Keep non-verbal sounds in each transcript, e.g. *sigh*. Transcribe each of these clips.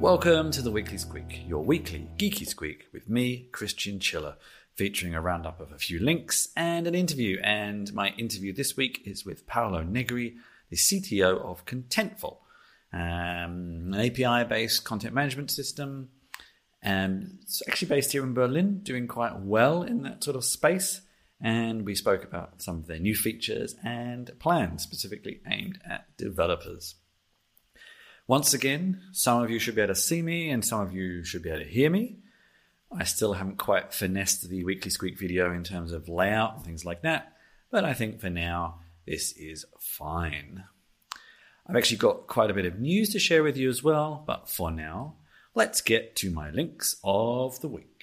Welcome to the Weekly Squeak, your weekly geeky squeak with me, Chris Chinchilla, featuring a roundup of a few links and an interview. And my interview this week is with Paolo Negri, the CTO of Contentful, um, an API based content management system. And it's actually based here in Berlin, doing quite well in that sort of space. And we spoke about some of their new features and plans specifically aimed at developers. Once again, some of you should be able to see me and some of you should be able to hear me. I still haven't quite finessed the Weekly Squeak video in terms of layout and things like that, but I think for now this is fine. I've actually got quite a bit of news to share with you as well, but for now, let's get to my links of the week.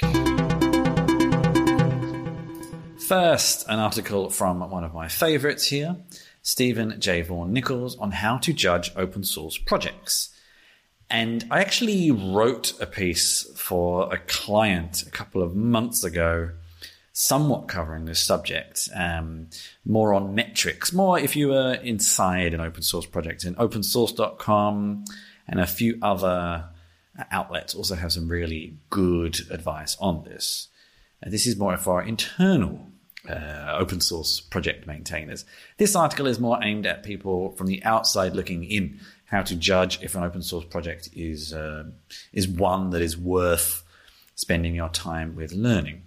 First, an article from one of my favorites here Steven J. Vaughan-Nichols on how to judge open source projects. And I actually wrote a piece for a client a couple of months ago, somewhat covering this subject, um, more on metrics, more if you were inside an open source project in opensource.com and a few other outlets also have some really good advice on this. Uh, this is more for internal uh, open source project maintainers. This article is more aimed at people from the outside looking in, how to judge if an open source project is uh, is one that is worth spending your time with learning.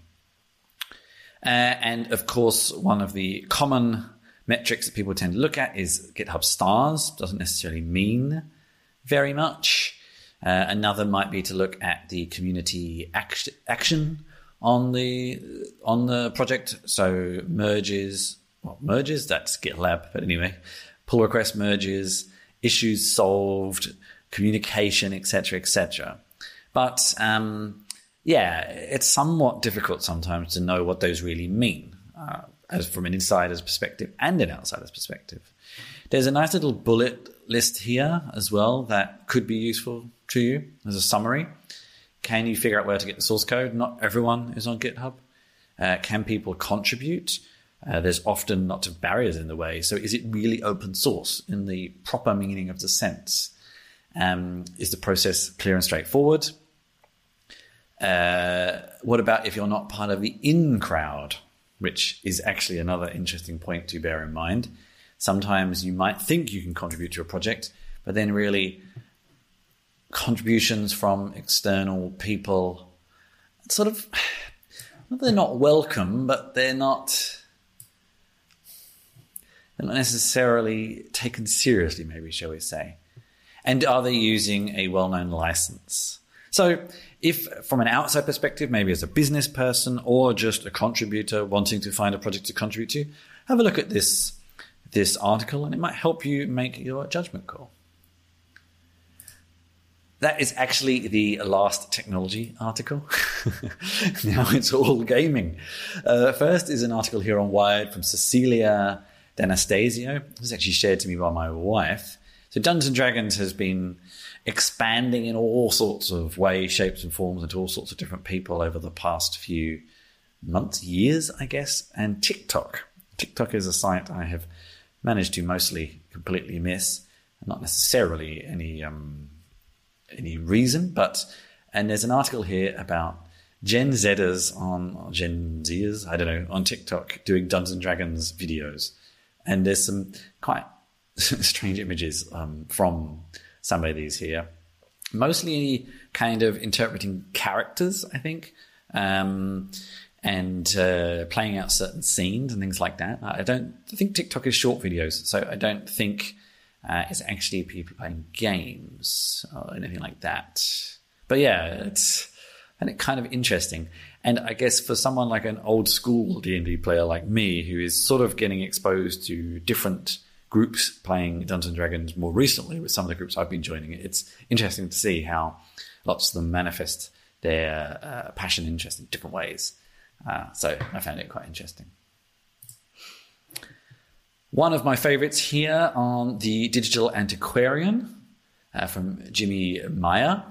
Uh, and of course, one of the common metrics that people tend to look at is GitHub stars. Doesn't necessarily mean very much. Uh, another might be to look at the community act- action on the on the project. So merges, well, merges that's GitLab, but anyway, pull request merges, issues solved, communication, etc., etc. But um, yeah, it's somewhat difficult sometimes to know what those really mean, uh, as from an insider's perspective and an outsider's perspective. There's a nice little bullet list here as well that could be useful to you as a summary. Can you figure out where to get the source code? Not everyone is on GitHub. Uh, can people contribute? Uh, there's often lots of barriers in the way. So, is it really open source in the proper meaning of the sense? Um, is the process clear and straightforward? Uh, what about if you're not part of the in crowd, which is actually another interesting point to bear in mind? Sometimes you might think you can contribute to a project, but then really contributions from external people sort of they're not welcome, but they're not they're not necessarily taken seriously, maybe shall we say. And are they using a well-known license? So if from an outside perspective, maybe as a business person or just a contributor wanting to find a project to contribute to, have a look at this this article and it might help you make your judgment call. That is actually the last technology article. *laughs* now it's all gaming. Uh, first is an article here on Wired from Cecilia D'Anastasio. It was actually shared to me by my wife. So Dungeons and Dragons has been expanding in all sorts of ways, shapes, and forms into all sorts of different people over the past few months, years, I guess. And TikTok. TikTok is a site I have managed to mostly completely miss, not necessarily any um, any reason, but and there's an article here about Gen Zers on Gen Zers, I don't know, on TikTok doing Dungeons and Dragons videos, and there's some quite *laughs* strange images um, from some of these here, mostly kind of interpreting characters, I think. Um, and uh, playing out certain scenes and things like that. I don't think TikTok is short videos, so I don't think uh, it's actually people playing games or anything like that. But yeah, it's and it kind of interesting. And I guess for someone like an old school D and D player like me, who is sort of getting exposed to different groups playing Dungeons and Dragons more recently with some of the groups I've been joining, it's interesting to see how lots of them manifest their uh, passion and interest in different ways. Uh, so I found it quite interesting. One of my favorites here on the Digital Antiquarian uh, from Jimmy Maher.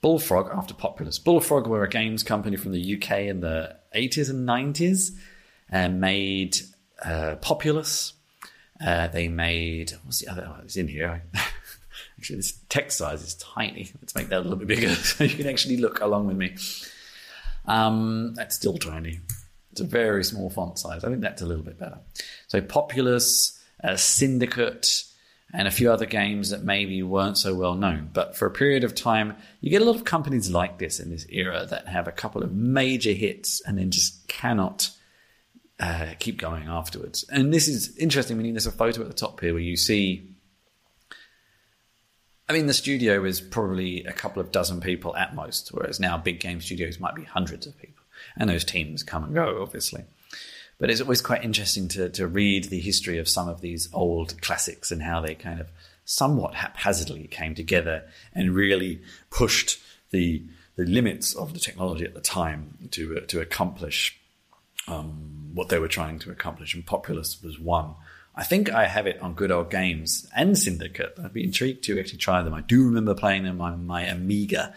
Bullfrog after Populous. Bullfrog were a games company from the UK in the 80s and 90s and made uh, Populous. Uh, they made, what's the other? Oh, it's in here. *laughs* Actually, this text size is tiny. Let's make that a little bit bigger *laughs* so you can actually look along with me. Um, that's still tiny. It's a very small font size. I think that's a little bit better. So Populous, uh, Syndicate, and a few other games that maybe weren't so well known. But for a period of time, you get a lot of companies like this in this era that have a couple of major hits and then just cannot uh, keep going afterwards. And this is interesting. Meaning, there's a photo at the top here where you see. I mean, the studio is probably a couple of dozen people at most, whereas now big game studios might be hundreds of people. And those teams come and go, obviously. But it's always quite interesting to, to read the history of some of these old classics and how they kind of somewhat haphazardly came together and really pushed the the limits of the technology at the time to uh, to accomplish um, what they were trying to accomplish. And Populous was one. I think I have it on Good Old Games and Syndicate. I'd be intrigued to actually try them. I do remember playing them on my Amiga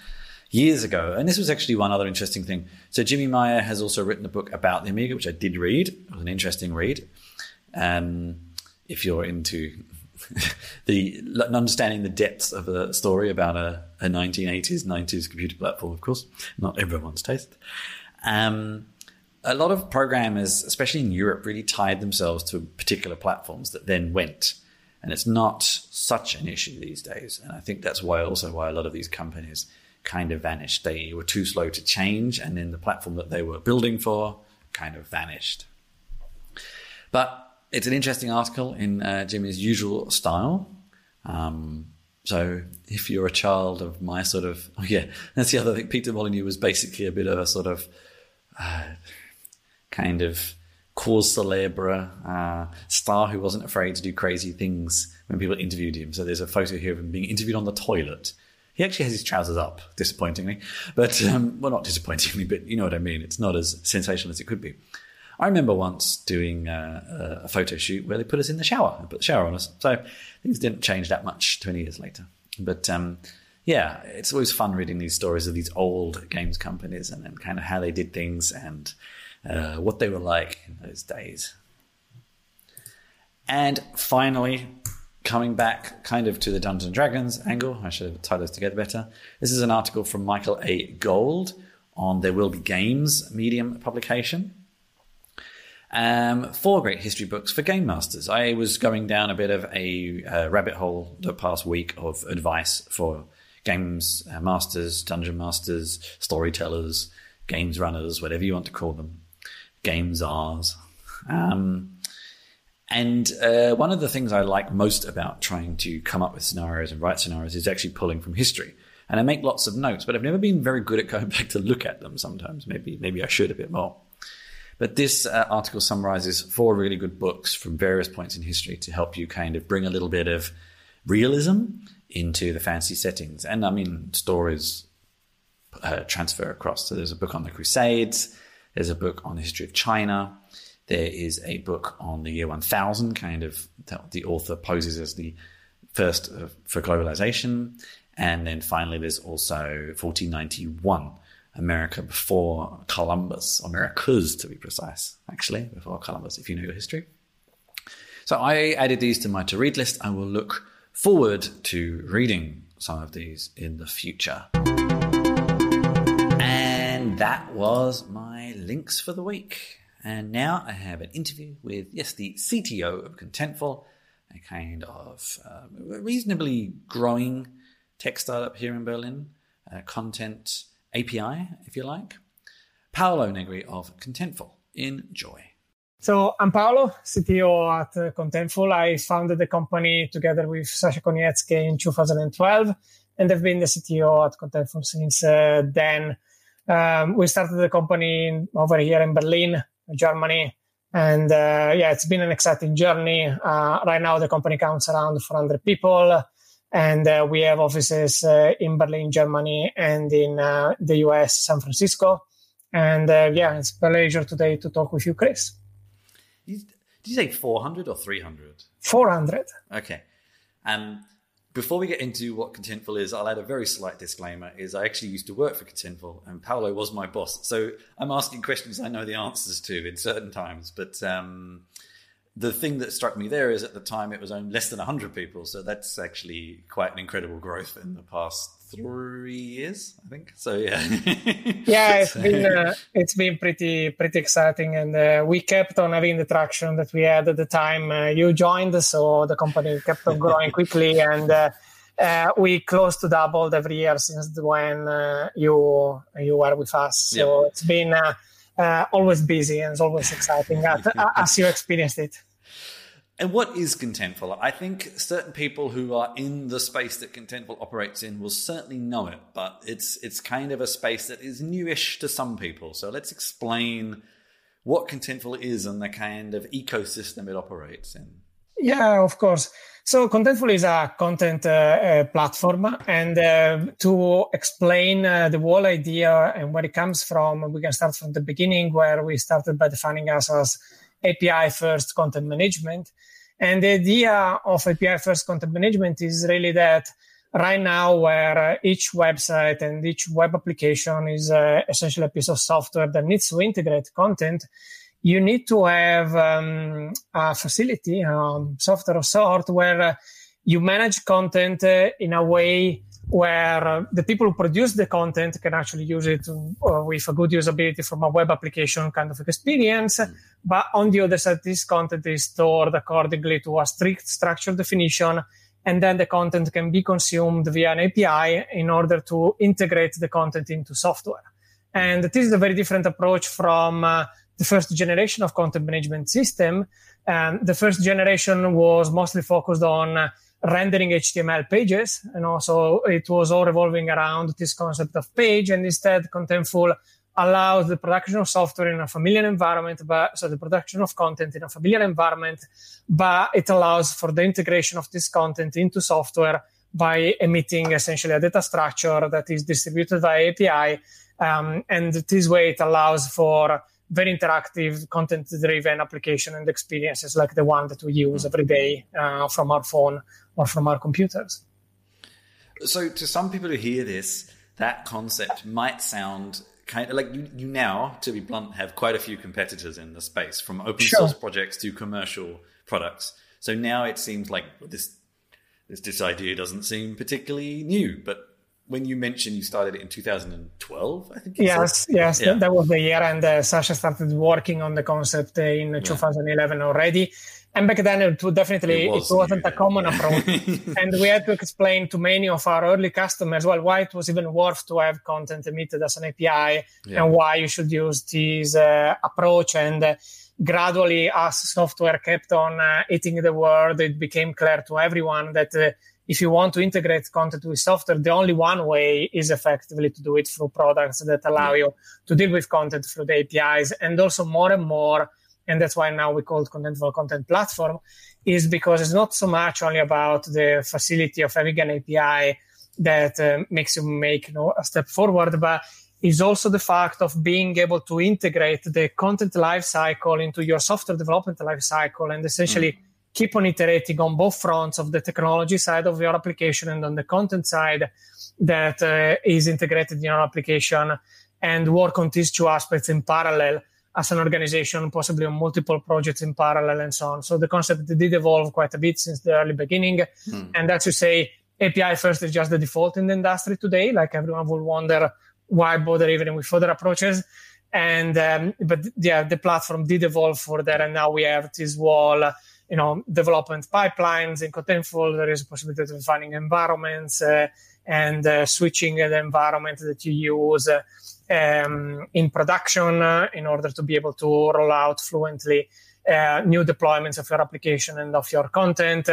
years ago. And this was actually one other interesting thing. So Jimmy Maher has also written a book about the Amiga, which I did read. It was an interesting read. Um, if you're into *laughs* the understanding the depths of a story about a, a 1980s, 90s computer platform, of course, not everyone's taste. Um, a lot of programmers, especially in Europe, really tied themselves to particular platforms that then went. And it's not such an issue these days. And I think that's why also why a lot of these companies kind of vanished. They were too slow to change, and then the platform that they were building for kind of vanished. But it's an interesting article in uh, Jimmy's usual style. Um, so if you're a child of my sort of, *laughs* oh yeah, that's the other thing. Peter Molyneux was basically a bit of a sort of uh, kind of cause celebre uh, star who wasn't afraid to do crazy things when people interviewed him. So there's a photo here of him being interviewed on the toilet he actually has his trousers up, disappointingly. But, um, well, not disappointingly, but you know what I mean. It's not as sensational as it could be. I remember once doing uh, a photo shoot where they put us in the shower and put the shower on us. So things didn't change that much 20 years later. But um, yeah, it's always fun reading these stories of these old games companies and, and kind of how they did things and uh, what they were like in those days. And finally, coming back kind of to the Dungeons and Dragons angle, I should have tied those together better. This is an article from Michael A. Gold on There Will Be Games Medium publication. Um, four great history books for game masters. I was going down a bit of a uh, rabbit hole the past week of advice for games uh, masters, dungeon masters, storytellers, games runners, whatever you want to call them, games R's. Um, and uh, one of the things I like most about trying to come up with scenarios and write scenarios is actually pulling from history. And I make lots of notes, but I've never been very good at going *laughs* back to look at them sometimes. Maybe, maybe I should a bit more. But this uh, article summarizes four really good books from various points in history to help you kind of bring a little bit of realism into the fancy settings. And I mean, stories uh, transfer across. So there's a book on the Crusades, there's a book on the history of China, there is a book on the year 1000, kind of the author poses as the first uh, for globalization. And then finally, there's also 1491, America before Columbus, Americas to be precise, actually, before Columbus, if you know your history. So I added these to my to read list. I will look forward to reading some of these in the future. And that was my links for the week. And now I have an interview with, yes, the CTO of Contentful, a kind of uh, reasonably growing tech startup here in Berlin, content API, if you like. Paolo Negri of Contentful. Enjoy. So I'm Paolo, CTO at uh, Contentful. I founded the company together with Sascha Konietzke in 2012, and I've been the CTO at Contentful since uh, then. Um, we started the company over here in Berlin Germany. And uh, yeah, it's been an exciting journey. Uh, right now, the company counts around 400 people, and uh, we have offices uh, in Berlin, Germany, and in uh, the US, San Francisco. And uh, yeah, it's a pleasure today to talk with you, Chris. Did you say 400 or 300? 400. Okay. Um, before we get into what Contentful is, I'll add a very slight disclaimer: is I actually used to work for Contentful, and Paolo was my boss. So I'm asking questions I know the answers to in certain times. But um, the thing that struck me there is at the time it was only less than 100 people. So that's actually quite an incredible growth in the past three years, I think. So yeah, *laughs* yeah, it's been uh, it's been pretty pretty exciting, and uh, we kept on having the traction that we had at the time uh, you joined. So the company kept on growing quickly, *laughs* and uh, uh, we close to doubled every year since when uh, you you were with us. So yep. it's been always busy and it's always exciting *laughs* as you experienced it. And what is Contentful? I think certain people who are in the space that Contentful operates in will certainly know it, but it's it's kind of a space that is newish to some people. So let's explain what Contentful is and the kind of ecosystem it operates in. Yeah, of course. So Contentful is a content uh, uh, platform, and uh, to explain uh, the whole idea and where it comes from, we can start from the beginning, where we started by defining us as API first content management. And the idea of API first content management is really that right now, where each website and each web application is uh, essentially a piece of software that needs to integrate content, you need to have um, a facility, um, software of sort, where you manage content uh, in a way where the people who produce the content can actually use it uh, with a good usability from a web application kind of experience. Mm. But on the other side, this content is stored accordingly to a strict structure definition. And then the content can be consumed via an API in order to integrate the content into software. And this is a very different approach from uh, the first generation of content management system. And the first generation was mostly focused on uh, rendering HTML pages. And also it was all revolving around this concept of page. And instead, Contentful allows the production of software in a familiar environment, but so the production of content in a familiar environment, but it allows for the integration of this content into software by emitting essentially a data structure that is distributed via API. Um, and this way it allows for very interactive, content driven application and experiences like the one that we use every day uh, from our phone or from our computers. So, to some people who hear this, that concept might sound kind of like you, you now, to be blunt, have quite a few competitors in the space from open sure. source projects to commercial products. So now it seems like this this this idea doesn't seem particularly new, but when you mentioned you started it in 2012, I think. yes, yes, yeah. that was the year, and uh, Sascha started working on the concept in yeah. 2011 already. And back then, it definitely it, was not a common approach, *laughs* and we had to explain to many of our early customers well why it was even worth to have content emitted as an API, and why you should use this uh, approach. And uh, gradually, as software kept on uh, eating the world, it became clear to everyone that uh, if you want to integrate content with software, the only one way is effectively to do it through products that allow you to deal with content through the APIs. And also more and more, and that's why now we call it Contentful Content Platform, is because it's not so much only about the facility of having an API that uh, makes you make you know, a step forward, but is also the fact of being able to integrate the content lifecycle into your software development lifecycle and essentially mm keep on iterating on both fronts of the technology side of your application and on the content side that uh, is integrated in your application and work on these two aspects in parallel as an organization, possibly on multiple projects in parallel and so on. So the concept did evolve quite a bit since the early beginning. Hmm. And as you say, API first is just the default in the industry today. Like everyone will wonder why bother even with further approaches. And um, but yeah, the platform did evolve further, and now we have this wall you know, development pipelines in Contentful. There is a possibility of defining environments uh, and uh, switching the environment that you use uh, um, in production uh, in order to be able to roll out fluently uh, new deployments of your application and of your content.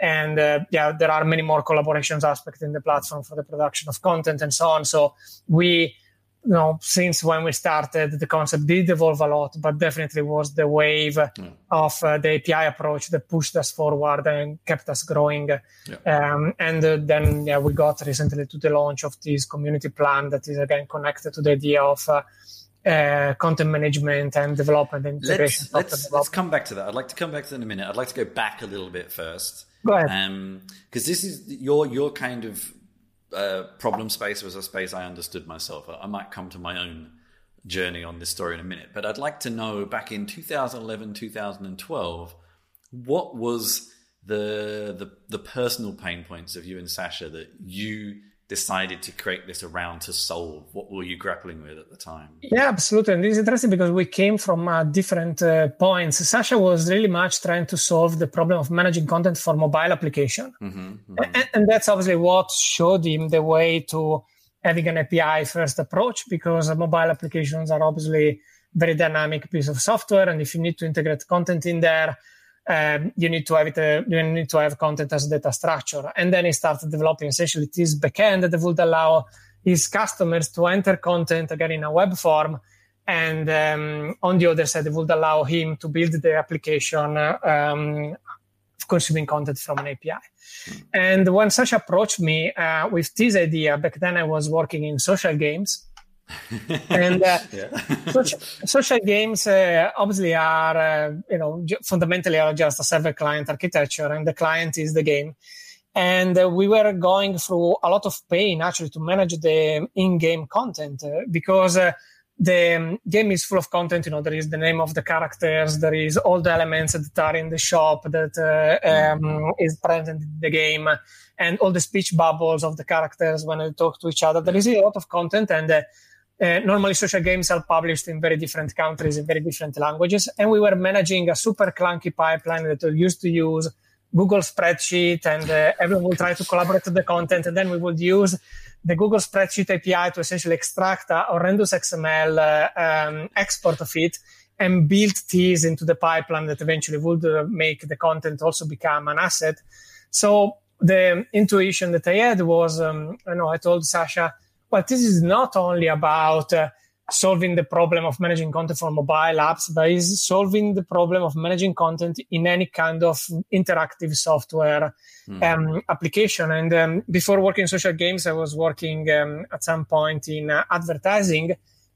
and yeah, there are many more collaborations aspects in the platform for the production of content and so on. So we you know, since when we started, the concept did evolve a lot, but definitely was the wave mm. of uh, the API approach that pushed us forward and kept us growing. Yeah. Um, and uh, then, yeah, we got recently to the launch of this community plan that is again connected to the idea of uh, uh, content management and development and integration. Let's, let's, let's, come back to that. I'd like to come back to that in a minute. I'd like to go back a little bit first. Go ahead. Because um, this is your your kind of problem space was a space I understood myself. I might come to my own journey on this story in a minute, but I'd like to know back in 2011, 2012, what was the the the personal pain points of you and Sascha that you decided to create this around to solve? What were you grappling with at the time? Yeah, absolutely. And this is interesting because we came from uh, different uh, points. Sascha was really much trying to solve the problem of managing content for mobile application. Mm-hmm, mm-hmm. And, and, that's obviously what showed him the way to having an API first approach because mobile applications are obviously very dynamic piece of software. And if you need to integrate content in there, um, you need to have it. Uh, you need to have content as data structure, and then he started developing essentially this backend that would allow his customers to enter content again in a web form, and um, on the other side, it would allow him to build the application um, consuming content from an API. And when Sascha approached me uh, with this idea, back then I was working in social games and uh, *laughs* social, social, games uh, obviously are uh, you know fundamentally are just a server client architecture and the client is the game. And uh, we were going through a lot of pain actually to manage the in-game content uh, because uh, the um, game is full of content you know there is the name of the characters there is all the elements that are in the shop that um, is present in the game and all the speech bubbles of the characters when they talk to each other. There is a lot of content and uh, normally, social games are published in very different countries in very different languages, and we were managing a super clunky pipeline that we used to use Google spreadsheet, and uh, everyone will try to collaborate with the content, and then we would use the Google spreadsheet API to essentially extract a horrendous XML uh, um, export of it and build these into the pipeline that eventually would uh, make the content also become an asset. So the intuition that I had was, um, I know I told Sascha well, this is not only about uh, solving the problem of managing content for mobile apps, but is solving the problem of managing content in any kind of interactive software mm. um, application. And um, before working in social games, I was working um, at some point in uh, advertising.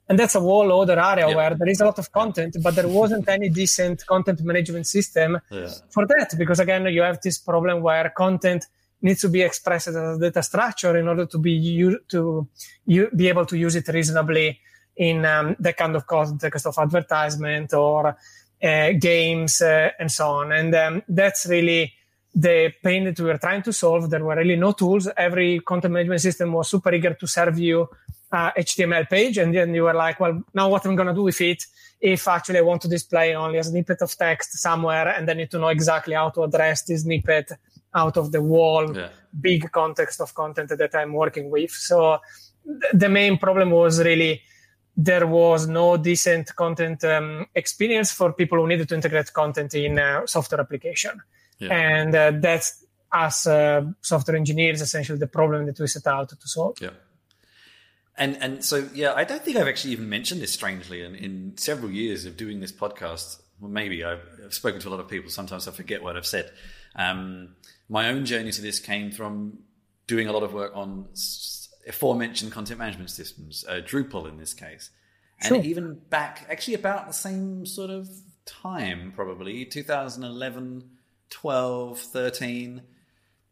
And that's a whole other area where there is a lot of content, but there wasn't *laughs* any decent content management system yeah. for that. Because again, you have this problem where content needs to be expressed as a data structure in order to be u- to u- be able to use it reasonably in um, that kind of context of advertisement or uh, games uh, and so on. And um, that's really the pain that we were trying to solve. There were really no tools. Every content management system was super eager to serve you a HTML page, and then you were like, "Well, now what am I going to do with it?" If actually I want to display only a snippet of text somewhere, and then need to know exactly how to address this snippet out of the wall yeah. big context of content that I'm working with. So th- the main problem was really there was no decent content um, experience for people who needed to integrate content in a software application. Yeah. And uh, that's as uh, software engineers essentially the problem that we set out to solve. Yeah. And and so yeah, I don't think I've actually even mentioned this strangely in, in several years of doing this podcast. Well, maybe I've, I've spoken to a lot of people. Sometimes I forget what I've said. Um, my own journey to this came from doing a lot of work on aforementioned content management systems, uh, Drupal in this case. And even back, actually, about the same sort of time, probably 2011, 12, 13,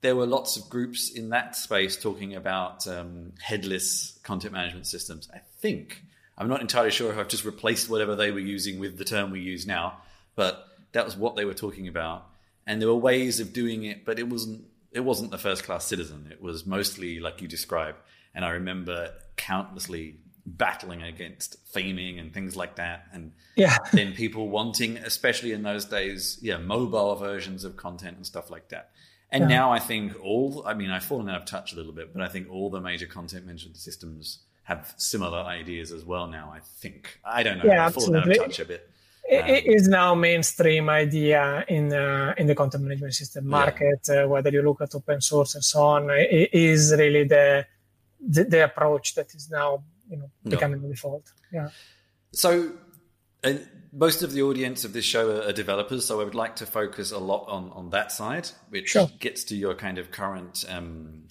there were lots of groups in that space talking about um, headless content management systems. I think, I'm not entirely sure if I've just replaced whatever they were using with the term we use now, but that was what they were talking about and there were ways of doing it, but it wasn't it wasn't the first class citizen. It was mostly like you describe. and I remember countlessly battling against theming and things like that, and yeah. *laughs* then people wanting, especially in those days, yeah, mobile versions of content and stuff like that. And yeah. now I think all, I mean, I've fallen out of touch a little bit, but I think all the major content management systems have similar ideas as well now. I think I don't know. Yeah, absolutely. touch a bit it is now mainstream idea in uh, in the content management system market. Yeah. Uh, whether you look at open source and so on, it is really the the, the approach that is now you know becoming the default. Yeah. So. Uh, most of the audience of this show are, developers, so I would like to focus a lot on, on that side, which sure. gets to your kind of current um,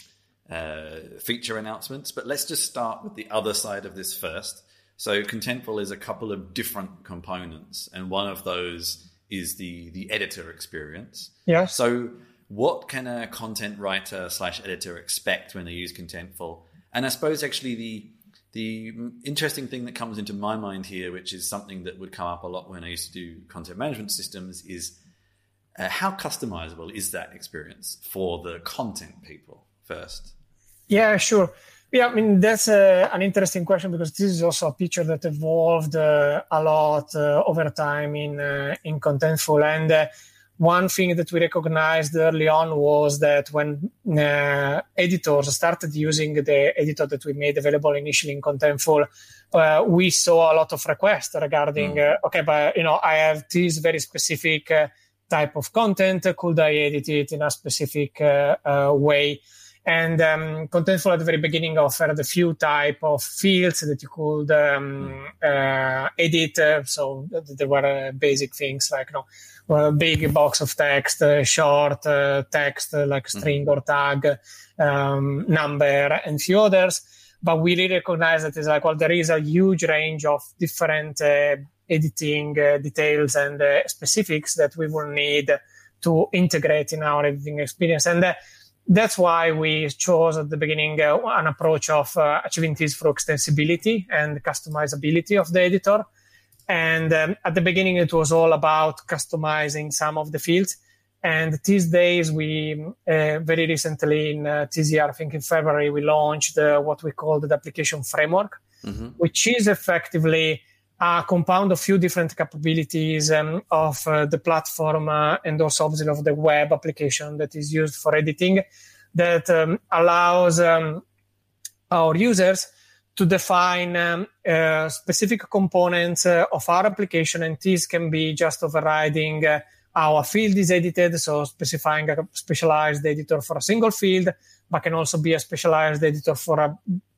uh, feature announcements. But let's just start with the other side of this first. So Contentful is a couple of different components, and one of those is the the editor experience. Yeah. So what can a content writer slash editor expect when they use Contentful? And I suppose actually the the interesting thing that comes into my mind here, which is something that would come up a lot when I used to do content management systems, is uh, how customizable is that experience for the content people first? Yeah, sure. Yeah, I mean that's uh, an interesting question because this is also a picture that evolved uh, a lot uh, over time in uh, in Contentful, and uh, one thing that we recognized early on was that when uh, editors started using the editor that we made available initially in Contentful, we saw a lot of requests regarding mm. okay, but you know I have this very specific type of content. Could I edit it in a specific way? And um, Contentful at the very beginning offered a few type of fields that you could um, uh, edit. Uh, so there were uh, basic things like you know, a big box of text, uh, short uh, text uh, like string mm-hmm. or tag, um, number, and few others. But we really recognize that it's like, well, there is a huge range of different editing details and specifics that we will need to integrate in our editing experience. And that's why we chose at the beginning uh, an approach of uh, achieving this through extensibility and customizability of the editor. And um, at the beginning, it was all about customizing some of the fields. And these days, we uh, very recently in uh, year, I think in February, we launched uh, what we call the application framework, mm-hmm. which is effectively compound a few different capabilities um, of uh, the platform uh, and also obviously of the web application that is used for editing that um, allows um, our users to define um, uh, specific components uh, of our application and these can be just overriding uh, how a field is edited. So specifying a specialized editor for a single field but can also be a specialized editor for a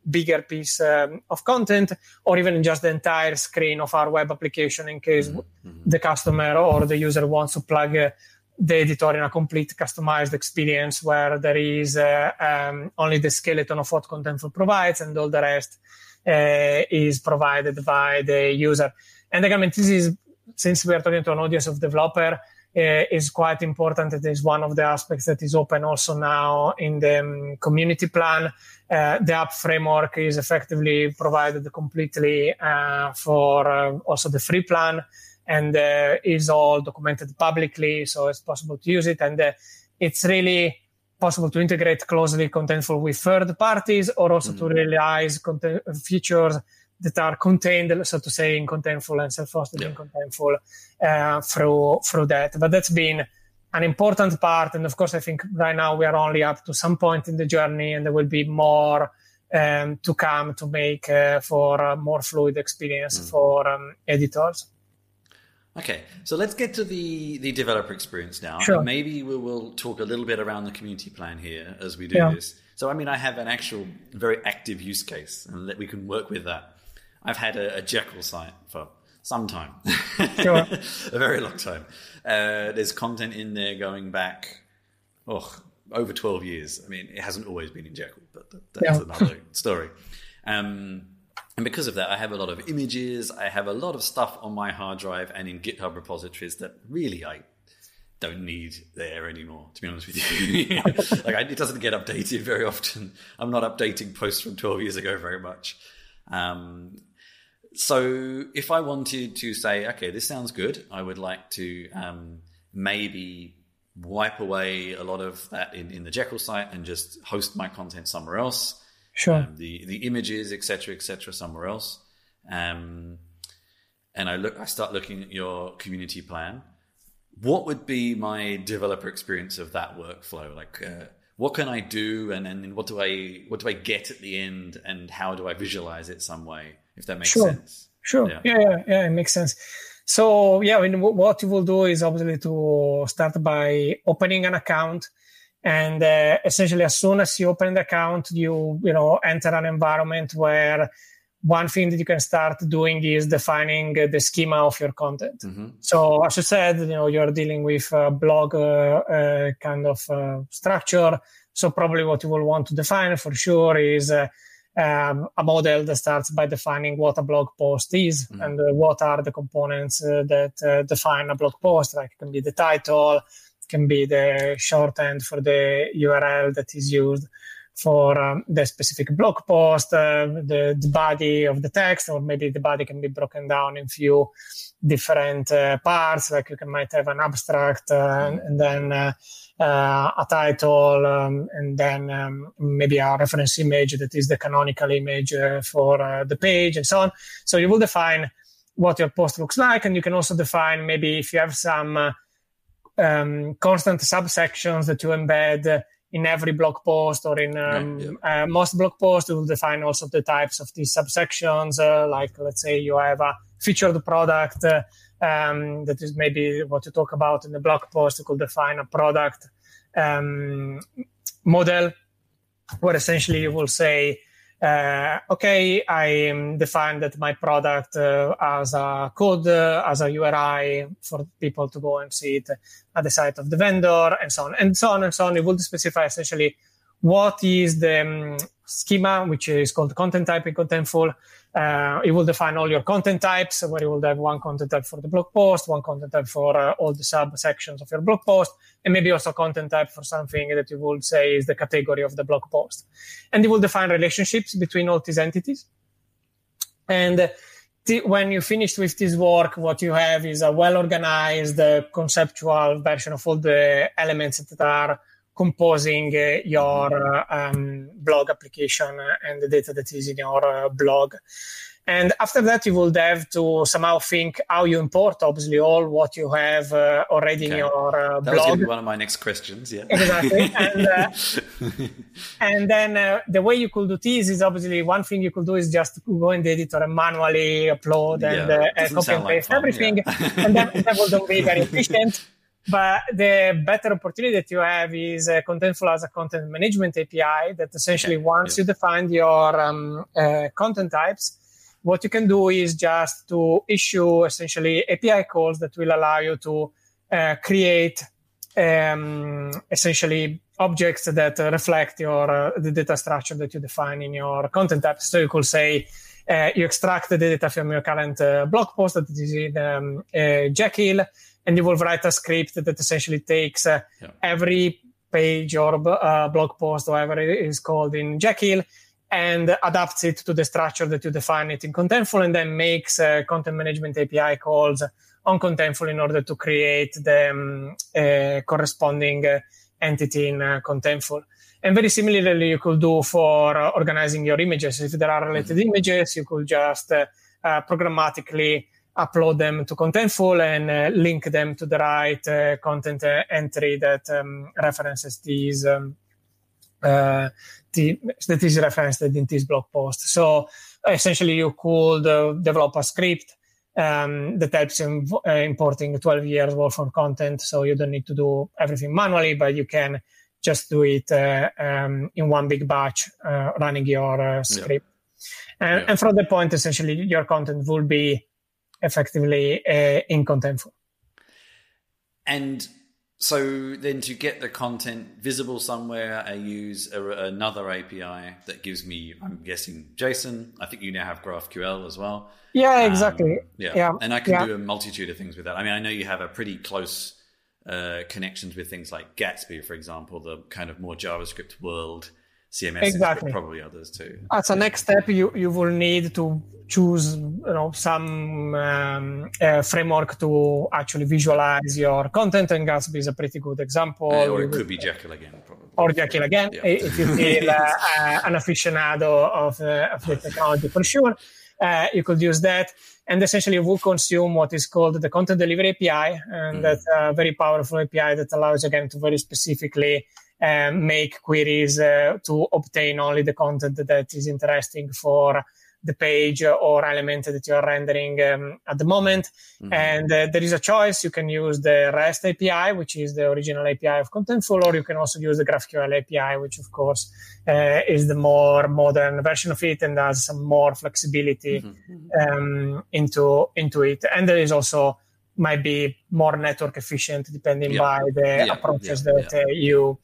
bigger piece um, of content or even just the entire screen of our web application in case mm-hmm. the customer or the user wants to plug uh, the editor in a complete customized experience where there is uh, um, only the skeleton of what Contentful provides and all the rest uh, is provided by the user. And again, this is since we are talking to an audience of developer, uh, is quite important. It is one of the aspects that is open also now in the um, community plan. Uh, the app framework is effectively provided completely uh, for uh, also the free plan and uh, is all documented publicly, so it's possible to use it. And uh, it's really possible to integrate closely Contentful with third parties or also mm. to realize content features that are contained, so to say, in Contentful and self-hosted yeah. in Contentful uh, through through that. But that's been an important part, and of course, I think right now we are only up to some point in the journey, and there will be more um, to come to make uh, for a more fluid experience mm. for um, editors. Okay, so let's get to the the developer experience now. Sure. Maybe we will talk a little bit around the community plan here as we do yeah. this. So, I mean, I have an actual very active use case, and that we can work with that. I've had a, a Jekyll site for some time, sure. *laughs* a very long time. Uh, there's content in there going back, oh, over 12 years. I mean, it hasn't always been in Jekyll, but that's yeah. another story. Um, and because of that, I have a lot of images. I have a lot of stuff on my hard drive and in GitHub repositories that really I don't need there anymore. To be honest with you, *laughs* like I, it doesn't get updated very often. I'm not updating posts from 12 years ago very much. Um, so if I wanted to say, okay, this sounds good, I would like to um, maybe wipe away a lot of that in, in the Jekyll site and just host my content somewhere else. Sure. Um, the the images, etc., etc., somewhere else. Um, and I look, I start looking at your community plan. What would be my developer experience of that workflow? Like, uh, what can I do, and then what do I what do I get at the end, and how do I visualize it some way? If that makes sure. sense. Sure. Yeah. yeah, yeah, yeah, it makes sense. So yeah, I mean, what you will do is obviously to start by opening an account, and uh, essentially, as soon as you open the account, you you know enter an environment where one thing that you can start doing is defining the schema of your content. Mm-hmm. So as you said, you know you're dealing with a blog uh, uh, kind of uh, structure. So probably what you will want to define for sure is uh, um, a model that starts by defining what a blog post is mm and uh, what are the components uh, that uh, define a blog post. Like it can be the title, can be the shorthand for the URL that is used for um, the specific blog post, uh, the, the, body of the text, or maybe the body can be broken down in few different uh, parts. Like you can might have an abstract uh, and, and, then uh, uh, a title, um, and then um, maybe a reference image that is the canonical image uh, for the page, and so on. So you will define what your post looks like, and you can also define maybe if you have some um, constant subsections that you embed in every blog post or in um, yeah, yeah. Uh, most blog posts, you will define also the types of these subsections. Uh, like, let's say you have a featured product uh, um, that is maybe what you talk about in the blog post. You could define a product um, model where essentially you will say, uh, okay, I define that my product uh, as a code, uh, as a URI for people to go and see it at the site of the vendor, and so on, and so on, and so on. It will specify essentially what is the um, schema, which is called content type in Contentful, uh, it will define all your content types, where you will have one content type for the blog post, one content type for uh, all the subsections of your blog post, and maybe also content type for something that you would say is the category of the blog post. And it will define relationships between all these entities. And when you finished with this work, what you have is a well organized uh, conceptual version of all the elements that are composing uh, your uh, um, blog application and the data that is in your uh, blog. And after that, you will have to somehow think how you import, obviously, all what you have uh, already okay. in your uh, that blog. was one of my next questions. Yeah, exactly. and, uh, *laughs* and then the way you could do this is obviously one thing you could do is just go in the editor and manually upload and yeah, copy and paste like everything, yeah. and that, that will be very *laughs* efficient. But the better opportunity that you have is uh, Contentful as a content management API that essentially once you define your um, uh, content types, what you can do is just to issue essentially API calls that will allow you to uh, create um, essentially objects that reflect your uh, the data structure that you define in your content types. So you could say uh, you extract the data from your current uh, blog post that is in um, Jekyll and you will write a script that essentially takes uh, yeah. every page or uh, blog post, whatever it is called in Jekyll, and adapts it to the structure that you define it in Contentful, and then makes uh, content management API calls on Contentful in order to create the um, uh, corresponding uh, entity in uh, Contentful. And very similarly, you could do for organizing your images. If there are related mm-hmm. images, you could just programmatically upload them to Contentful and uh, link them to the right uh, content uh, entry that um, references these um, uh, the, that is referenced in this blog post. So essentially, you could uh, develop a script um, that helps in uh, importing 12 years worth of content. So you don't need to do everything manually, but you can just do it um, in one big batch, running your script. Yeah. And, yeah. and from the point, essentially, your content will be effectively uh, in Contentful. And so then to get the content visible somewhere, I use a, another API that gives me, I'm guessing, JSON. I think you now have GraphQL as well. Yeah, um, exactly. Um, yeah. yeah. And I can yeah. do a multitude of things with that. I mean, I know you have a pretty close uh, connections with things like Gatsby, for example, the kind of more JavaScript world CMS, exactly. probably others too. As a next step, you, you will need to choose you know some um, uh, framework to actually visualize your content, and Gatsby is a pretty good example. Uh, or it could be Jekyll again, probably. Or Jekyll again, yeah. if you feel uh, uh, an aficionado of, uh, of the technology for sure. Uh, you could use that, and essentially you will consume what is called the content delivery API, and mm. that's a very powerful API that allows again to very specifically um, make queries uh, to obtain only the content that is interesting for the page or element that you're rendering um, at the moment. Mm-hmm. And uh, there is a choice. You can use the REST API, which is the original API of Contentful, or you can also use the GraphQL API, which of course uh, is the more modern version of it and has some more flexibility mm-hmm. um, into into it. And there is also might be more network efficient depending yeah. by the yeah. approaches yeah. that uh, you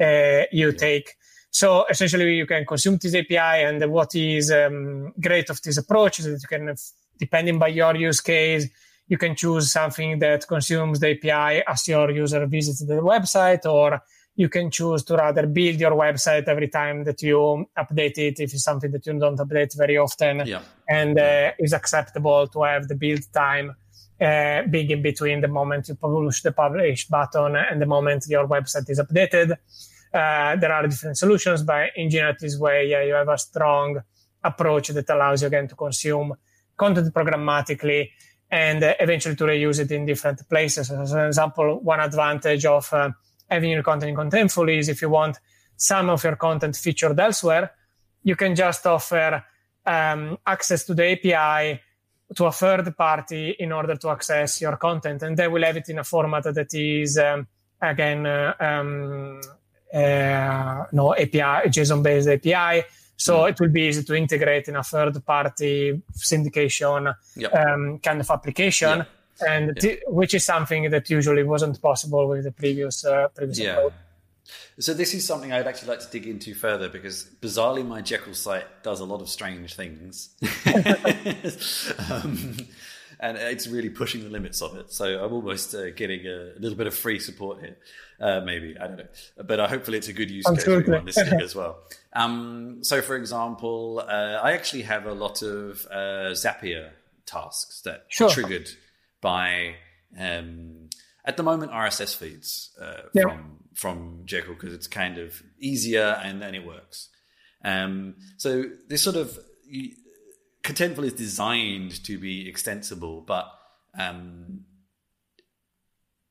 uh, you take. So essentially, you can consume this API, and what is um, great of this approach is that you can, depending by your use case, you can choose something that consumes the API as your user visits the website, or you can choose to rather build your website every time that you update it if it's something that you don't update very often Yeah. and uh, is acceptable to have the build time uh, big in between the moment you publish the publish button and the moment your website is updated. Uh, there are different solutions, but in general, this way, yeah, you have a strong approach that allows you again to consume content programmatically and uh, eventually to reuse it in different places. As an example, one advantage of uh, having your content in Contentful is if you want some of your content featured elsewhere, you can just offer um, access to the API to a third party in order to access your content, and they will have it in a format that is um, again uh, um, uh, no API JSON based API. So mm. it will be easy to integrate in a third party syndication Yep. um, kind of application, Yep. and t- which is something that usually wasn't possible with the previous uh, previous Yeah. approach. So this is something I'd actually like to dig into further because bizarrely my Jekyll site does a lot of strange things. *laughs* *laughs* um, and it's really pushing the limits of it. So I'm almost uh, getting a, little bit of free support here. Uh, maybe, I don't know. But uh, hopefully it's a good use case for everyone listening as well. Um, so for example, uh, I actually have a lot of uh, Zapier tasks that Sure. are triggered by um, at the moment RSS feeds uh, Yeah. from from Jekyll because it's kind of easier and then it works. Um, so this sort of you- Contentful is designed to be extensible, but um,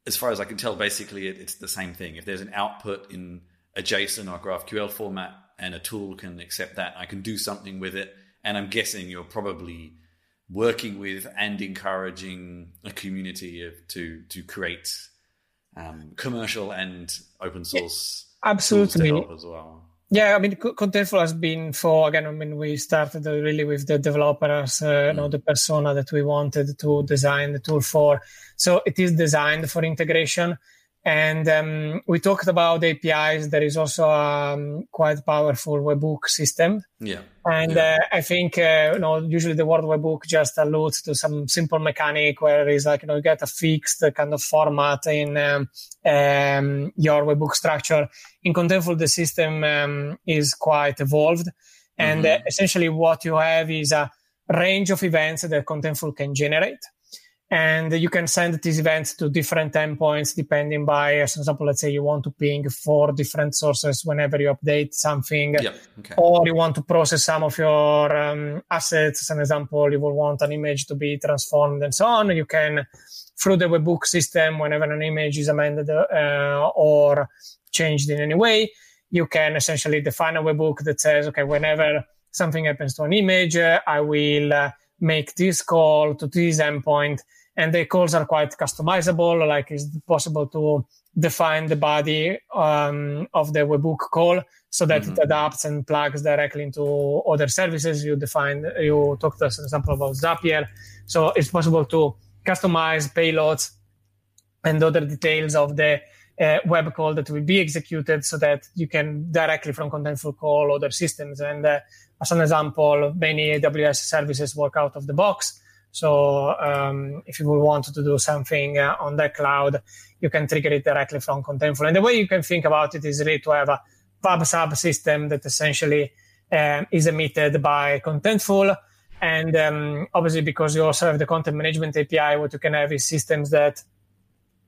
as far as I can tell, basically it, it's the same thing. If there's an output in a JSON or GraphQL format and a tool can accept that, I can do something with it. And I'm guessing you're probably working with and encouraging a community of, to to create um, commercial and open source to Absolutely. as well. Yeah, I mean, Contentful has been for again. I mean, we started really with the developers, uh, you know, the persona that we wanted to design the tool for. So it is designed for integration, and um, we talked about APIs. There is also a um, quite powerful webhook system, Yeah. and Yeah. uh, I think uh, you know usually the word webhook just alludes to some simple mechanic where it's like you know you get a fixed kind of format in um, um, your webhook structure. In Contentful, the system um, is quite evolved, and uh, essentially what you have is a range of events that Contentful can generate. And you can send these events to different endpoints depending by, for example, let's say you want to ping four different sources whenever you update something. Okay. or you want to process some of your um, assets. As an example, you will want an image to be transformed and so on. You can, through the webhook system, whenever an image is amended uh, or changed in any way, you can essentially define a webhook that says, okay, whenever something happens to an image, uh, I will uh, make this call to this endpoint. And the calls are quite customizable. Like it's possible to define the body um, of the webhook call so that it adapts and plugs directly into other services. You define, you talked as an example about Zapier. So it's possible to customize payloads and other details of the uh, web call that will be executed so that you can directly from Contentful call other systems. And uh, as an example, many AWS services work out of the box. So um, if you want to do something uh, on the cloud, you can trigger it directly from Contentful. And the way you can think about it is really to have a pub sub system that essentially um, is emitted by Contentful. And um, obviously, because you also have the content management API, what you can have is systems that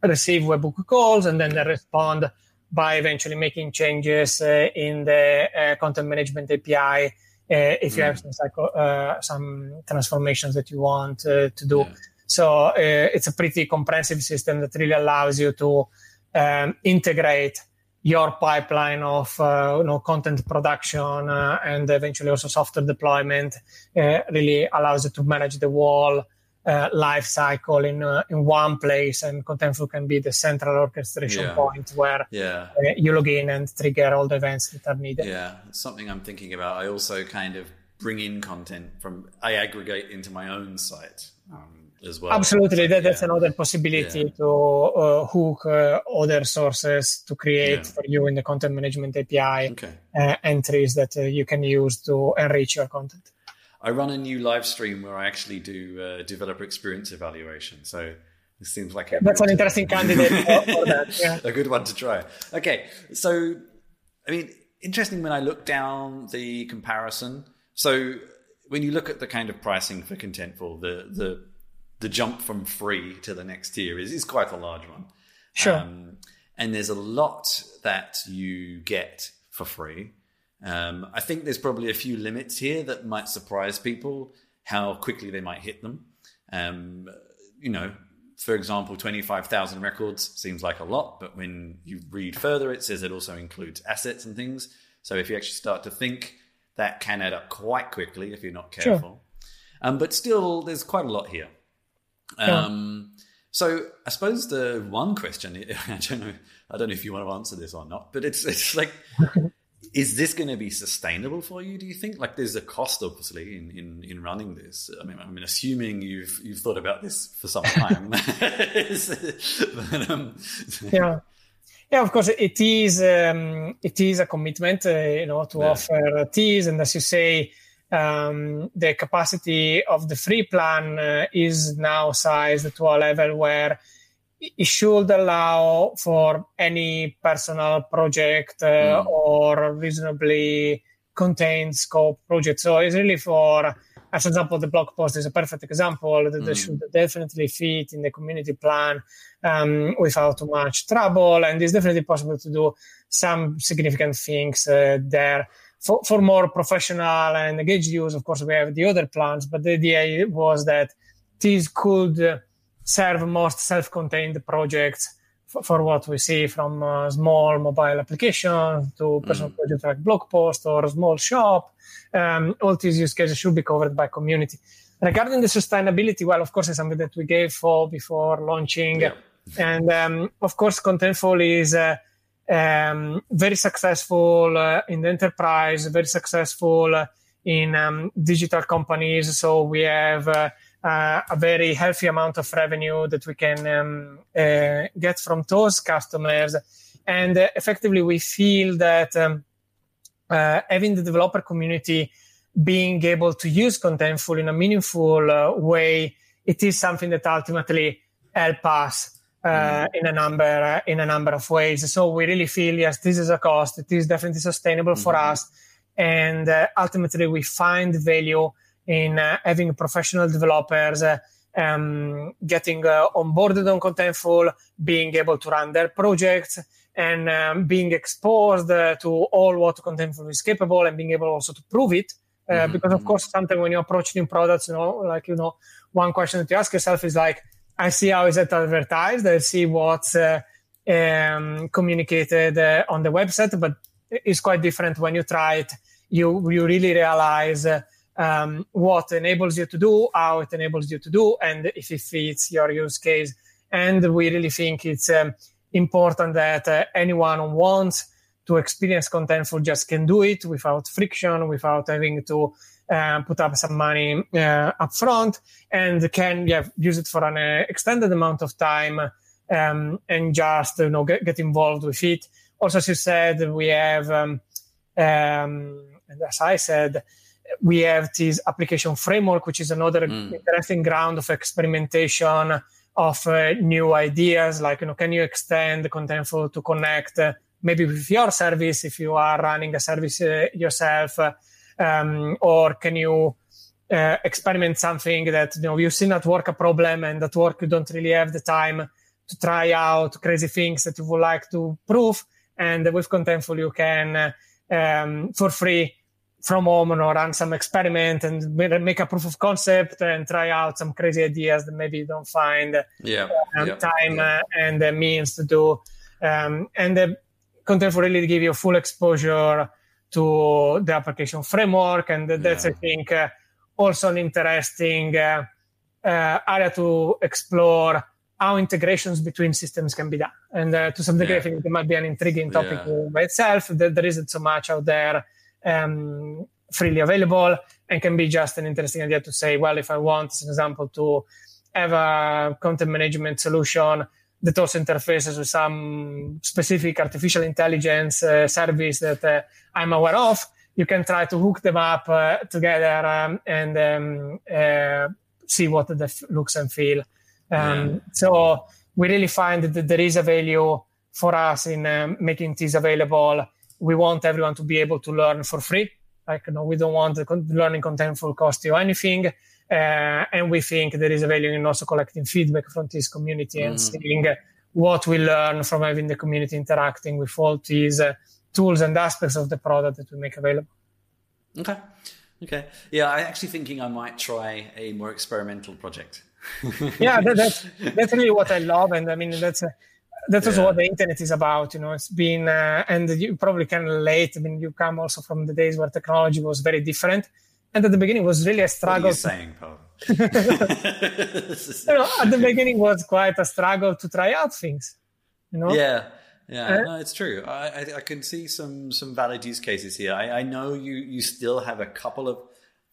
receive webhook calls and then they respond by eventually making changes uh, in the uh, content management API uh, if you have some, psycho, uh, some transformations that you want uh, to do. Yeah. So uh, it's a pretty comprehensive system that really allows you to um, integrate your pipeline of uh, you know, content production uh, and eventually also software deployment. Uh, really allows you to manage the whole uh, life cycle in uh, in one place, and Contentful can be the central orchestration Yeah. point where Yeah. uh, you log in and trigger all the events that are needed. Yeah, it's something I'm thinking about. I also kind of bring in content from I aggregate into my own site um, as well. Absolutely, that, that's Yeah. another possibility to uh, hook uh, other sources to create for you in the content management API Okay. uh, entries that uh, you can use to enrich your content. I run a new live stream where I actually do uh, developer experience evaluation. So This seems like a that's an interesting candidate for that. Yeah. *laughs* a good one to try. Okay, so I mean, interesting when I look down the comparison. So when you look at the kind of pricing for Contentful, the the the jump from free to the next tier is, is quite a large one. Sure. Um, and there's a lot that you get for free. Um, I think there's probably a few limits here that might surprise people how quickly they might hit them. Um, you know, for example, 25,000 records seems like a lot, but when you read further, it says it also includes assets and things. So if you actually start to think, that can add up quite quickly if you're not careful. Sure. Um, but still, there's quite a lot here. Um, yeah. So I suppose the one question *laughs* I don't know I don't know if you want to answer this or not, but it's it's like *laughs* is this going to be sustainable for you? Do you think? Like, there's a cost, obviously, in, in, in running this. I mean, I mean, assuming you've you've thought about this for some time. *laughs* but, um, yeah, yeah. Of course, it is um, it is a commitment, uh, you know, to yeah. offer teas, and as you say, um, the capacity of the free plan uh, is now sized to a level where it should allow for any personal project uh, mm. or reasonably contained scope project. So it's really for, as an example, the blog post is a perfect example that mm. they should definitely fit in the community plan um, without too much trouble. And it's definitely possible to do some significant things uh, there. For, for more professional and engaged use, of course, we have the other plans, but the idea was that these could uh, serve most self-contained projects for, for what we see from uh, small mobile application to personal mm. project like blog post or small shop. Um, all these use cases should be covered by community. Regarding the sustainability, well, of course, it's something that we gave for before launching. Yeah. And um, of course, Contentful is uh, um, very successful uh, in the enterprise, very successful in um, digital companies. So we have uh, a very healthy amount of revenue that we can um, uh, get from those customers. And uh, effectively, we feel that um, uh, having the developer community being able to use Contentful in a meaningful uh, way, it is something that ultimately help us uh, mm. in a number in a number of ways. So we really feel yes, this is a cost. It is definitely sustainable mm-hmm. for us, and ultimately we find value in uh, having professional developers uh, um, getting uh, onboarded on Contentful, being able to run their projects, and um, being exposed uh, to all what Contentful is capable, and being able also to prove it. Uh, mm-hmm. Because of course, sometimes when you approach new products, you know, like you know, one question that you ask yourself is like, I see how is it advertised, I see what's uh, um, communicated on the website, but it's quite different when you try it. You you really realize um, what enables you to do, how it enables you to do, and if it fits your use case. And we really think it's um, important that uh, anyone who wants to experience Contentful just can do it without friction, without having to uh, put up some money uh, up front, and can yeah, use it for an uh, extended amount of time um, and just you know get, get, involved with it. Also, as you said, we have, um, um and as I said, we have this application framework, which is another mm. interesting ground of experimentation of uh, new ideas. Like, you know, can you extend Contentful to connect uh, maybe with your service if you are running a service uh, yourself, um, or can you uh, experiment something that you know you've seen at work a problem and at work you don't really have the time to try out crazy things that you would like to prove, and with Contentful you can um, for free from home or run some experiment and make a proof of concept and try out some crazy ideas that maybe you don't find yeah, um, yeah time yeah. Uh, and the means to do. Um, and the content will really give you full exposure to the application framework. And that's, yeah. I think, uh, also an interesting uh, uh, area to explore how integrations between systems can be done. And uh, to some degree, I think it might be an intriguing topic by itself. There isn't so much out there um, freely available and can be just an interesting idea to say, well, if I want, as an example, to have a content management solution that also interfaces with some specific artificial intelligence uh, service that uh, I'm aware of, you can try to hook them up uh, together um, and um, uh, see what the f- looks and feel Um, yeah. So we really find that there is a value for us in um, making this available. We want everyone to be able to learn for free. Like, know, we don't want the learning Contentful cost you anything. Uh, and we think there is a value in also collecting feedback from this community mm. and seeing what we learn from having the community interacting with all these uh, tools and aspects of the product that we make available. Okay. Okay. Yeah, I'm actually thinking I might try a more experimental project. yeah, that, that's *laughs* that's really what I love, and I mean that's uh, that's also yeah. what the internet is about. You know, it's been uh, and you probably can relate. I mean, you come also from the days where technology was very different, and at the beginning was really a struggle. What are you saying, Paul? you know, at the beginning was quite a struggle to try out things. You know? Yeah. Yeah, uh, no, it's true. I, I, I, can see some some valid use cases here. I, I know you you still have a couple of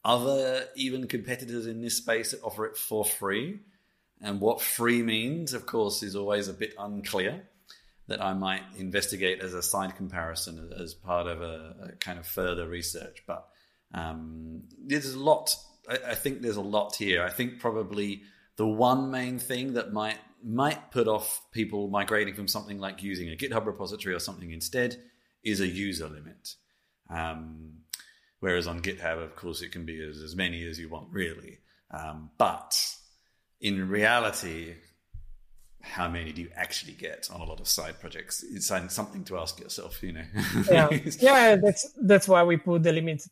other even competitors in this space that offer it for free, and what free means, of course, is always a bit unclear. That I might investigate as a side comparison as part of a, a kind of further research. But um, there's a lot. I, I think there's a lot here. I think probably the one main thing that might might put off people migrating from something like using a GitHub repository or something instead is a user limit. Um, whereas on GitHub, of course, it can be as, as many as you want, really. Um, but in reality, how many do you actually get on a lot of side projects? It's something to ask yourself, you know. yeah, *laughs* yeah, that's that's why we put the limit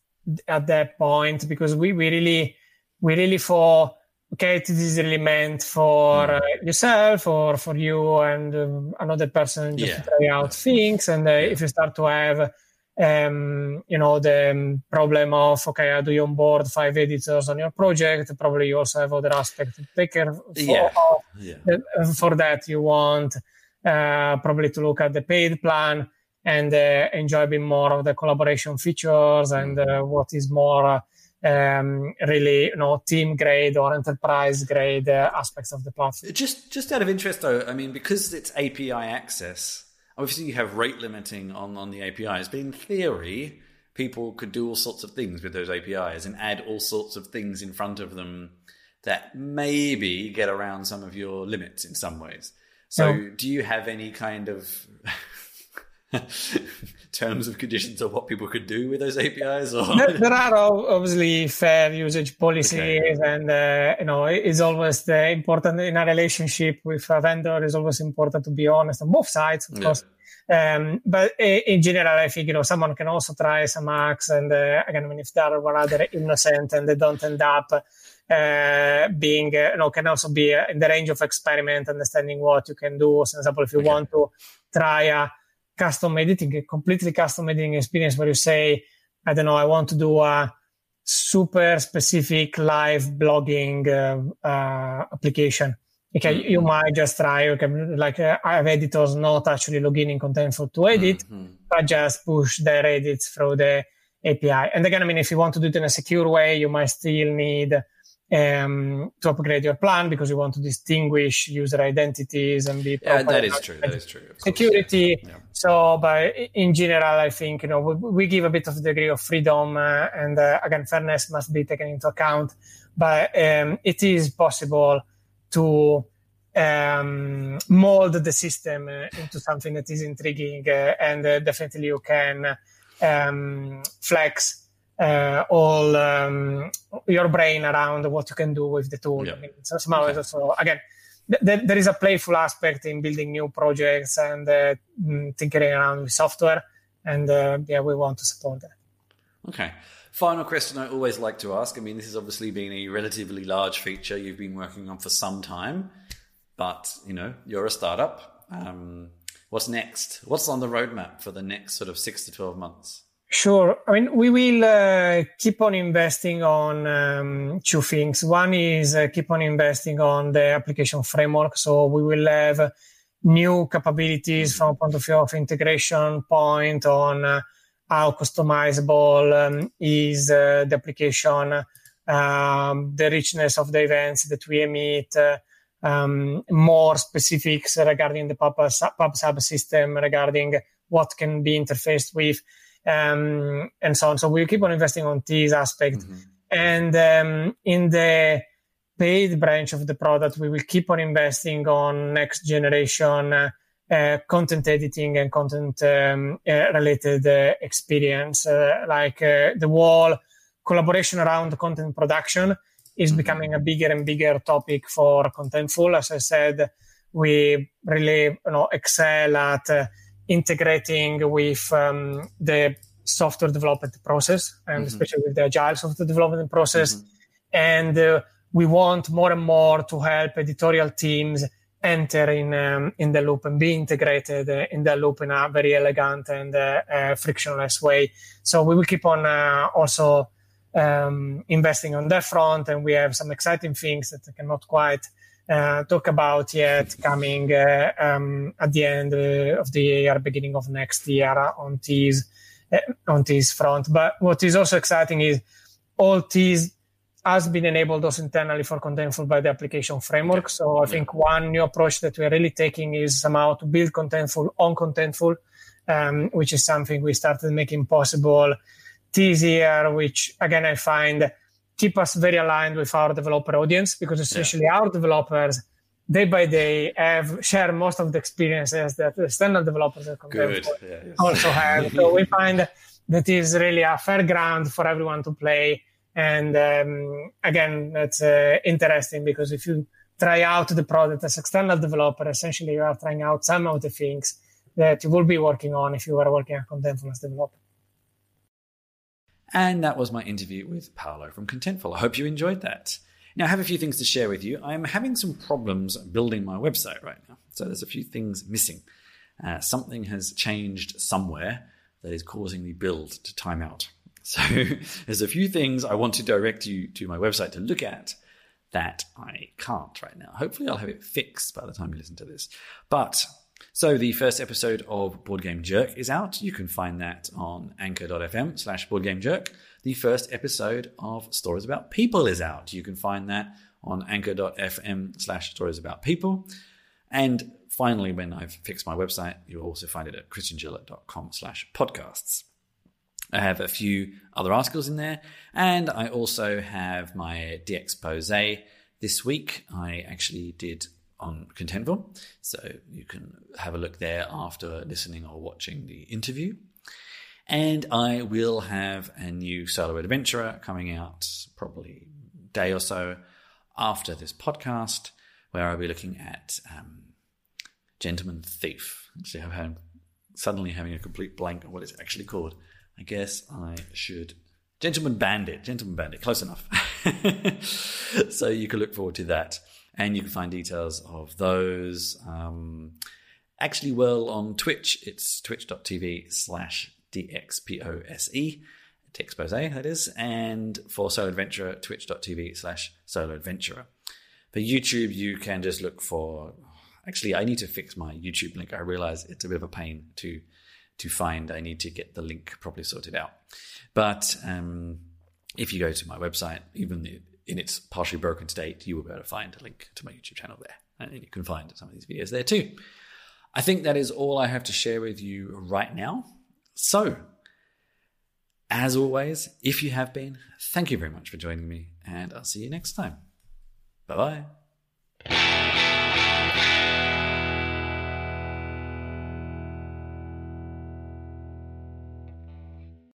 at that point because we, we really we really for okay, this is really meant for mm. uh, yourself or for you and um, another person just yeah. to try out things. And uh, if you start to have, um, you know, the um, problem of, okay, how do you onboard five editors on your project? Probably you also have other aspects to take care of. Yeah. yeah. Uh, for that, you want uh, probably to look at the paid plan and uh, enjoy a bit more of the collaboration features and uh, what is more um, really you know team grade or enterprise grade uh, aspects of the platform. Just just out of interest though, I mean because it's API access, obviously you have rate limiting on on the APIs, but in theory people could do all sorts of things with those APIs and add all sorts of things in front of them that maybe get around some of your limits in some ways. So, do you have any kind of *laughs* terms of conditions of what people could do with those APIs? Or? There, there are obviously fair usage policies, okay. and uh, you know it's always the important in a relationship with a vendor. It's always important to be honest on both sides, of yeah. course. Um, but in general, I think you know someone can also try some hacks, and uh, again, I mean, if they are rather innocent and they don't end up uh, being, uh, you know, can also be uh, in the range of experiment, understanding what you can do. For example, if you okay. want to try a custom editing, a completely custom editing experience where you say, I don't know, I want to do a super specific live blogging uh, uh, application. Okay, mm-hmm. you might just try, okay, like uh, I have editors not actually logging in Contentful to edit, mm-hmm. but just push their edits through the API. And again, I mean, if you want to do it in a secure way, you might still need um, to upgrade your plan because you want to distinguish user identities and be yeah, that is true. That is true. Security. Yeah. So, but in general, I think you know we, we give a bit of degree of freedom, uh, and uh, again, fairness must be taken into account. But um, it is possible to um, mold the system uh, into something that is intriguing, uh, and uh, definitely you can um, flex uh, all um, your brain around what you can do with the tool. Yeah. I mean, so somehow okay. also again, th- there is a playful aspect in building new projects and uh, mm, tinkering around with software, and uh, yeah, we want to support that. Okay. Final question I always like to ask. I mean, this has obviously been a relatively large feature you've been working on for some time, but you know, you're a startup. Um, what's next? What's on the roadmap for the next sort of six to twelve months? Sure. I mean, we will uh, keep on investing on um, two things. One is uh, keep on investing on the application framework. So we will have new capabilities from a point of view of integration point on uh, how customizable um, is uh, the application, um, the richness of the events that we emit, uh, um, more specifics regarding the PubSub system, regarding what can be interfaced with um, and so on. So we keep on investing on these aspects. Mm-hmm. And um, in the paid branch of the product, we will keep on investing on next generation uh, uh, content editing and content um, uh, related uh, experience, uh, like uh, the wall collaboration around content production is mm-hmm. becoming a bigger and bigger topic for Contentful. As I said, we really you know excel at integrating with um, the software development process and mm-hmm. especially with the agile software development process mm-hmm. and uh, we want more and more to help editorial teams enter in um, in the loop and be integrated uh, in the loop in a very elegant and uh, uh frictionless way so we will keep on uh, also um, investing on that front and we have some exciting things that i cannot quite uh, talk about yet coming uh, um, at the end uh, of the year, beginning of next year on these uh, on this front. But what is also exciting is all these has been enabled also internally for Contentful by the application framework. So I think one new approach that we're really taking is somehow to build Contentful on Contentful, um, which is something we started making possible this year, which again I find keep us very aligned with our developer audience because essentially yeah. our developers day by day have share most of the experiences that the standard developers are Good. Yeah, also have. so we find that is really a fair ground for everyone to play. And um, again, that's uh, interesting because if you try out the product as external developer, essentially you are trying out some of the things that you will be working on if you were working as developer. And that was my interview with Paolo from Contentful. I hope you enjoyed that. Now, I have a few things to share with you. I'm having some problems building my website right now. So there's a few things missing. Uh, something has changed somewhere that is causing the build to time out. *laughs* So there's a few things I want to direct you to my website to look at that I can't right now. Hopefully, I'll have it fixed by the time you listen to this. But so the first episode of Board Game Jerk is out. You can find that on anchor.fm slash boardgamejerk. The first episode of Stories About People is out. You can find that on anchor.fm slash stories about people. And finally, when I've fixed my website, you'll also find it at chrischinchilla.com slash podcasts. I have a few other articles in there, and I also have my DXpose. This week, I actually did on Contentful. So you can have a look there after listening or watching the interview. And I will have a new solo adventurer coming out probably day or so after this podcast, where I'll be looking at um, Gentleman Thief. Actually, I'm having, suddenly having a complete blank on what it's actually called. I guess I should. Gentleman Bandit. Gentleman Bandit. Close enough. *laughs* so you can look forward to that and you can find details of those. Um, actually, well, on Twitch, it's twitch.tv slash DXPOSE, expose that is, and for Solo Adventurer, twitch.tv slash Solo Adventurer. For YouTube, you can just look for. Actually, I need to fix my YouTube link. I realize it's a bit of a pain to to find. I need to get the link properly sorted out. But um, if you go to my website, even in its partially broken state, you will be able to find a link to my YouTube channel there. And you can find some of these videos there too. I think that is all I have to share with you right now. So, as always, if you have been, thank you very much for joining me, and I'll see you next time. Bye bye.